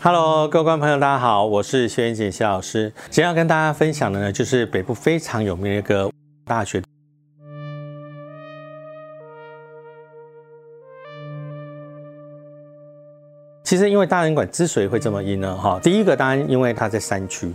Hello，各位观众朋友，大家好，我是薛元锦谢老师。今天要跟大家分享的呢，就是北部非常有名的一个大学。其实，因为大人馆之所以会这么阴呢，哈，第一个当然因为它在山区。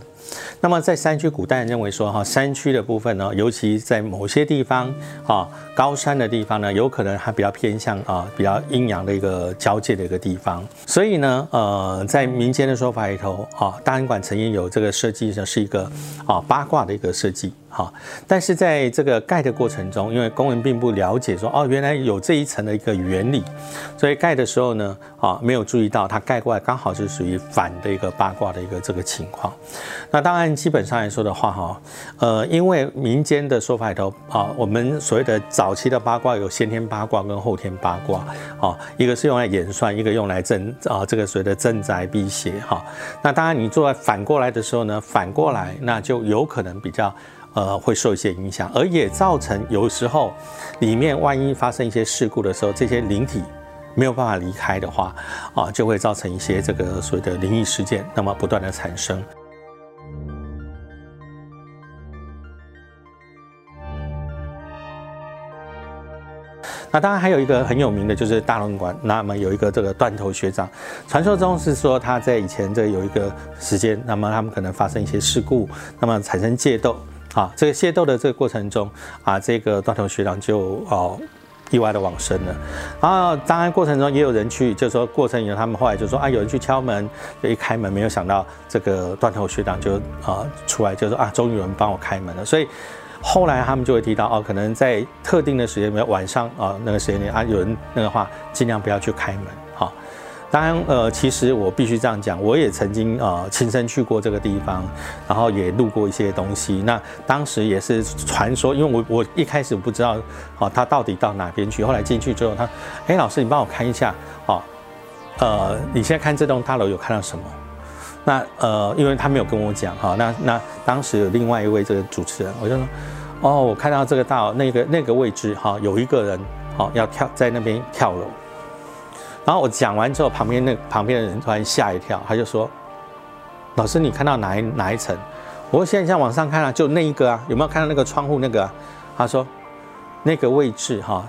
那么在山区，古代人认为说，哈，山区的部分呢，尤其在某些地方，啊，高山的地方呢，有可能它比较偏向啊，比较阴阳的一个交界的一个地方。所以呢，呃，在民间的说法里头，啊，大人馆曾经有这个设计呢，是一个啊八卦的一个设计。好，但是在这个盖的过程中，因为工人并不了解说，哦，原来有这一层的一个原理，所以盖的时候呢，啊，没有注意到它盖过来刚好是属于反的一个八卦的一个这个情况。那当然，基本上来说的话，哈，呃，因为民间的说法里头，啊，我们所谓的早期的八卦有先天八卦跟后天八卦，啊，一个是用来演算，一个用来镇啊，这个所谓的镇宅辟邪，哈。那当然，你做反过来的时候呢，反过来那就有可能比较。呃，会受一些影响，而也造成有时候里面万一发生一些事故的时候，这些灵体没有办法离开的话，啊，就会造成一些这个所谓的灵异事件，那么不断的产生。那当然还有一个很有名的就是大龙馆，那么有一个这个断头学长，传说中是说他在以前这有一个时间，那么他们可能发生一些事故，那么产生械斗。啊，这个械斗的这个过程中，啊，这个断头学长就哦意外的往生了。然后当然过程中也有人去，就说过程以后他们后来就说啊，有人去敲门，就一开门，没有想到这个断头学长就啊出来，就说啊，终于有人帮我开门了。所以后来他们就会提到哦，可能在特定的时间，比如晚上啊那个时间点啊，有人那个话，尽量不要去开门，哈。当然，呃，其实我必须这样讲，我也曾经呃亲身去过这个地方，然后也录过一些东西。那当时也是传说，因为我我一开始不知道，哦，他到底到哪边去。后来进去之后，他，哎，老师，你帮我看一下，哦，呃，你现在看这栋大楼有看到什么？那呃，因为他没有跟我讲，哈，那那当时有另外一位这个主持人，我就说，哦，我看到这个大楼那个那个位置，哈，有一个人，好要跳在那边跳楼。然后我讲完之后，旁边那旁边的人突然吓一跳，他就说：“老师，你看到哪一哪一层？”我说：“现在往上看啊，就那一个啊，有没有看到那个窗户那个？”他说：“那个位置哈，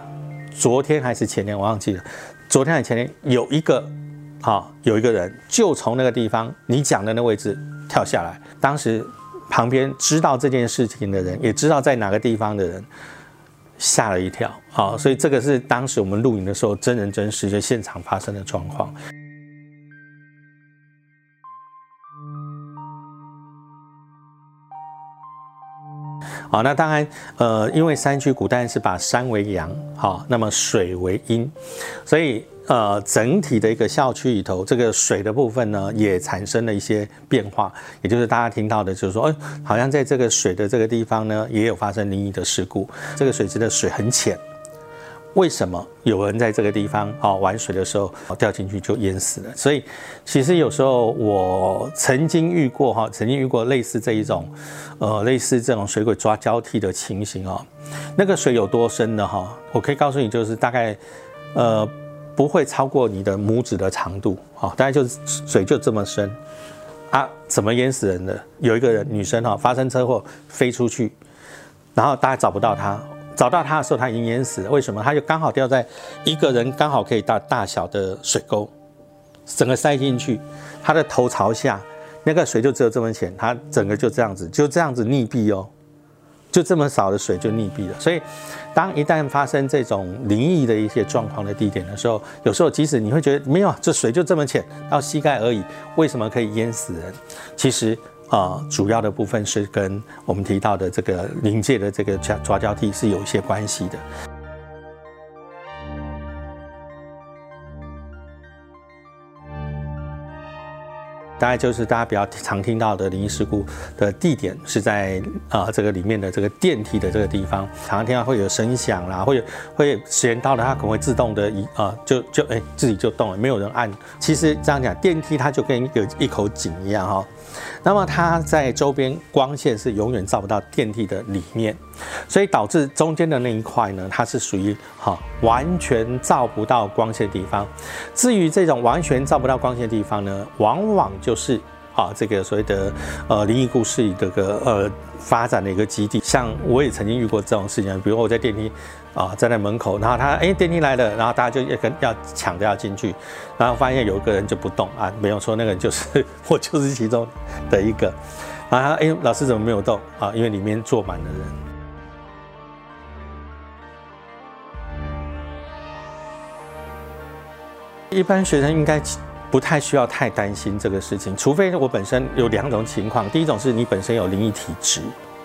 昨天还是前天，我忘记了。昨天还是前天，有一个，哈，有一个人就从那个地方你讲的那位置跳下来。当时旁边知道这件事情的人，也知道在哪个地方的人。”吓了一跳，好，所以这个是当时我们录影的时候真人真事，就现场发生的状况。好，那当然，呃，因为山区古代是把山为阳，好，那么水为阴，所以。呃，整体的一个校区里头，这个水的部分呢，也产生了一些变化，也就是大家听到的，就是说，哎，好像在这个水的这个地方呢，也有发生灵异的事故。这个水质的水很浅，为什么有人在这个地方啊玩水的时候掉进去就淹死了？所以，其实有时候我曾经遇过哈，曾经遇过类似这一种，呃，类似这种水鬼抓交替的情形啊。那个水有多深呢？哈，我可以告诉你，就是大概，呃。不会超过你的拇指的长度，好，大概就是水就这么深啊？怎么淹死人的？有一个女生哈，发生车祸飞出去，然后大家找不到她，找到她的时候她已经淹死了。为什么？她就刚好掉在一个人刚好可以大大小的水沟，整个塞进去，她的头朝下，那个水就只有这么浅，她整个就这样子，就这样子溺毙哦。就这么少的水就溺毙了，所以当一旦发生这种灵异的一些状况的地点的时候，有时候即使你会觉得没有，这水就这么浅，到膝盖而已，为什么可以淹死人？其实啊，主要的部分是跟我们提到的这个临界的这个抓交替是有一些关系的。大概就是大家比较常听到的灵异事故的地点是在啊这个里面的这个电梯的这个地方，常常听到会有声响啦，会有会时间到了它可能会自动的移啊就就哎自己就动了，没有人按。其实这样讲，电梯它就跟有一口井一样哈，那么它在周边光线是永远照不到电梯的里面，所以导致中间的那一块呢，它是属于哈完全照不到光线的地方。至于这种完全照不到光线的地方呢，往往就是啊这个所谓的呃灵异故事这个呃发展的一个基地。像我也曾经遇过这种事情，比如我在电梯。啊，站在门口，然后他哎电梯来了，然后大家就要跟要抢着要进去，然后发现有一个人就不动啊，没有说那个人就是 我就是其中的一个，然后哎老师怎么没有动啊？因为里面坐满了人。一般学生应该不太需要太担心这个事情，除非我本身有两种情况，第一种是你本身有灵异体质。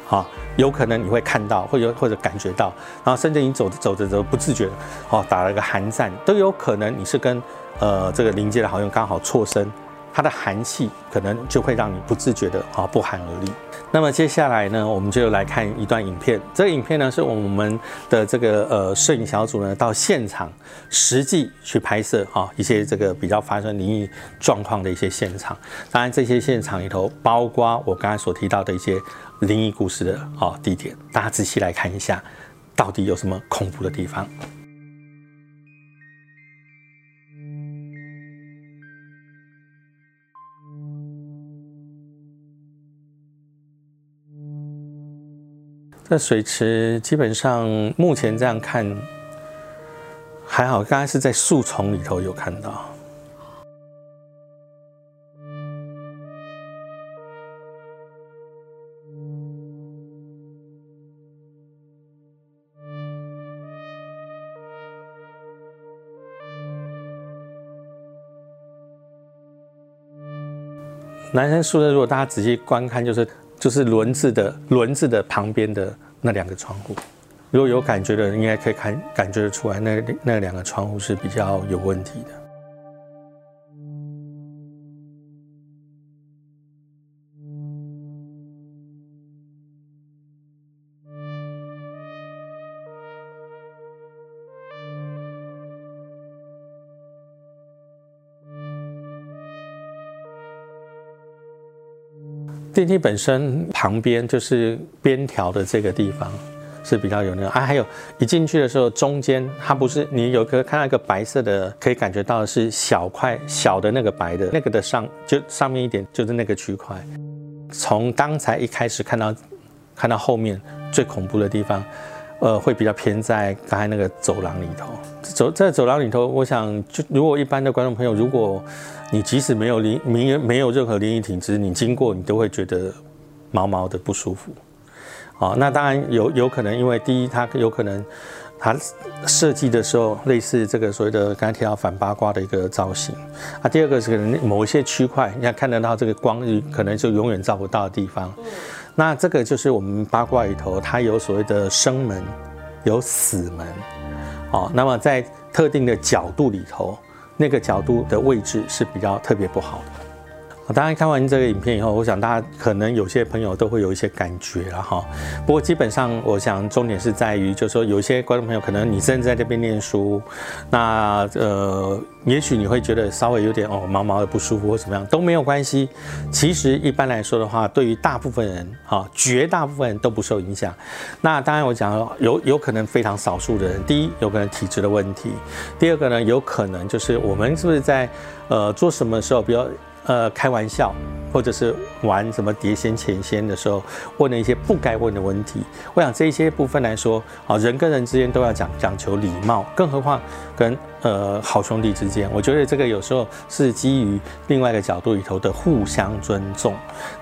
哈，有可能你会看到，或者或者感觉到，然后甚至你走着走着走不自觉，哦，打了个寒战，都有可能你是跟呃这个临界的好像刚好错身，它的寒气可能就会让你不自觉的啊不寒而栗。那么接下来呢，我们就来看一段影片。这个影片呢，是我们的这个呃摄影小组呢到现场实际去拍摄啊一些这个比较发生灵异状况的一些现场。当然，这些现场里头包括我刚才所提到的一些灵异故事的啊地点，大家仔细来看一下，到底有什么恐怖的地方。这水池基本上目前这样看还好，刚才是在树丛里头有看到。男生宿舍如果大家仔细观看，就是。就是轮子的轮子的旁边的那两个窗户，如果有感觉的人，应该可以看感觉得出来，那那两个窗户是比较有问题的。电梯本身旁边就是边条的这个地方是比较有那种啊，还有一进去的时候，中间它不是你有个看到一个白色的，可以感觉到是小块小的那个白的那个的上就上面一点就是那个区块。从刚才一开始看到看到后面最恐怖的地方，呃，会比较偏在刚才那个走廊里头。走在走廊里头，我想就如果一般的观众朋友如果。你即使没有灵没没有任何灵异体质，你经过你都会觉得毛毛的不舒服。好，那当然有有可能，因为第一它有可能它设计的时候类似这个所谓的刚才提到反八卦的一个造型啊。第二个是可能某一些区块，你看看得到这个光可能就永远照不到的地方。那这个就是我们八卦里头它有所谓的生门，有死门。哦，那么在特定的角度里头。那个角度的位置是比较特别不好的。当然看完这个影片以后，我想大家可能有些朋友都会有一些感觉了哈。不过基本上，我想重点是在于，就是说有些观众朋友可能你正在这边念书，那呃，也许你会觉得稍微有点哦毛毛的不舒服或怎么样都没有关系。其实一般来说的话，对于大部分人哈，绝大部分人都不受影响。那当然我讲有有可能非常少数的人，第一有可能体质的问题，第二个呢有可能就是我们是不是在呃做什么时候比较。呃，开玩笑，或者是玩什么碟仙、钱仙的时候，问了一些不该问的问题。我想这一些部分来说，啊，人跟人之间都要讲讲求礼貌，更何况跟呃好兄弟之间，我觉得这个有时候是基于另外一个角度里头的互相尊重。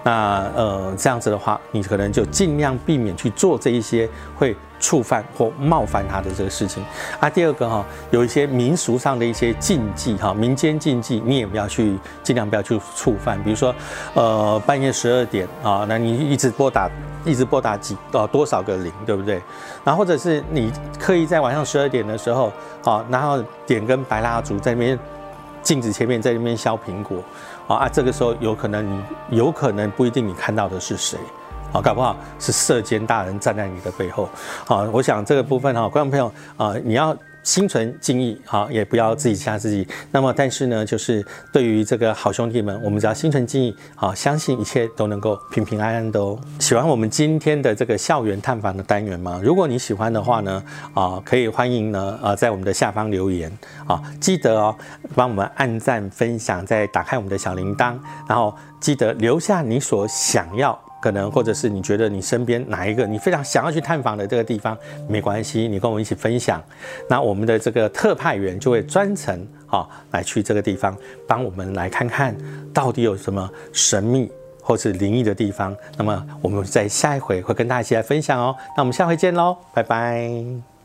那呃，这样子的话，你可能就尽量避免去做这一些会。触犯或冒犯他的这个事情啊，第二个哈，有一些民俗上的一些禁忌哈，民间禁忌你也不要去，尽量不要去触犯。比如说，呃，半夜十二点啊，那你一直拨打，一直拨打几呃多少个零，对不对？然后或者是你刻意在晚上十二点的时候啊，然后点根白蜡烛在那边镜子前面在那边削苹果啊啊，这个时候有可能你有可能不一定你看到的是谁。好，搞不好是射箭大人站在你的背后。好，我想这个部分哈，观众朋友啊，你要心存敬意啊，也不要自己吓自己。那么，但是呢，就是对于这个好兄弟们，我们只要心存敬意啊，相信一切都能够平平安安的哦。喜欢我们今天的这个校园探访的单元吗？如果你喜欢的话呢，啊，可以欢迎呢，呃，在我们的下方留言啊，记得哦，帮我们按赞、分享，再打开我们的小铃铛，然后记得留下你所想要。可能或者是你觉得你身边哪一个你非常想要去探访的这个地方，没关系，你跟我们一起分享。那我们的这个特派员就会专程啊来去这个地方，帮我们来看看到底有什么神秘或是灵异的地方。那么我们在下一回会跟大家一起来分享哦。那我们下回见喽，拜拜。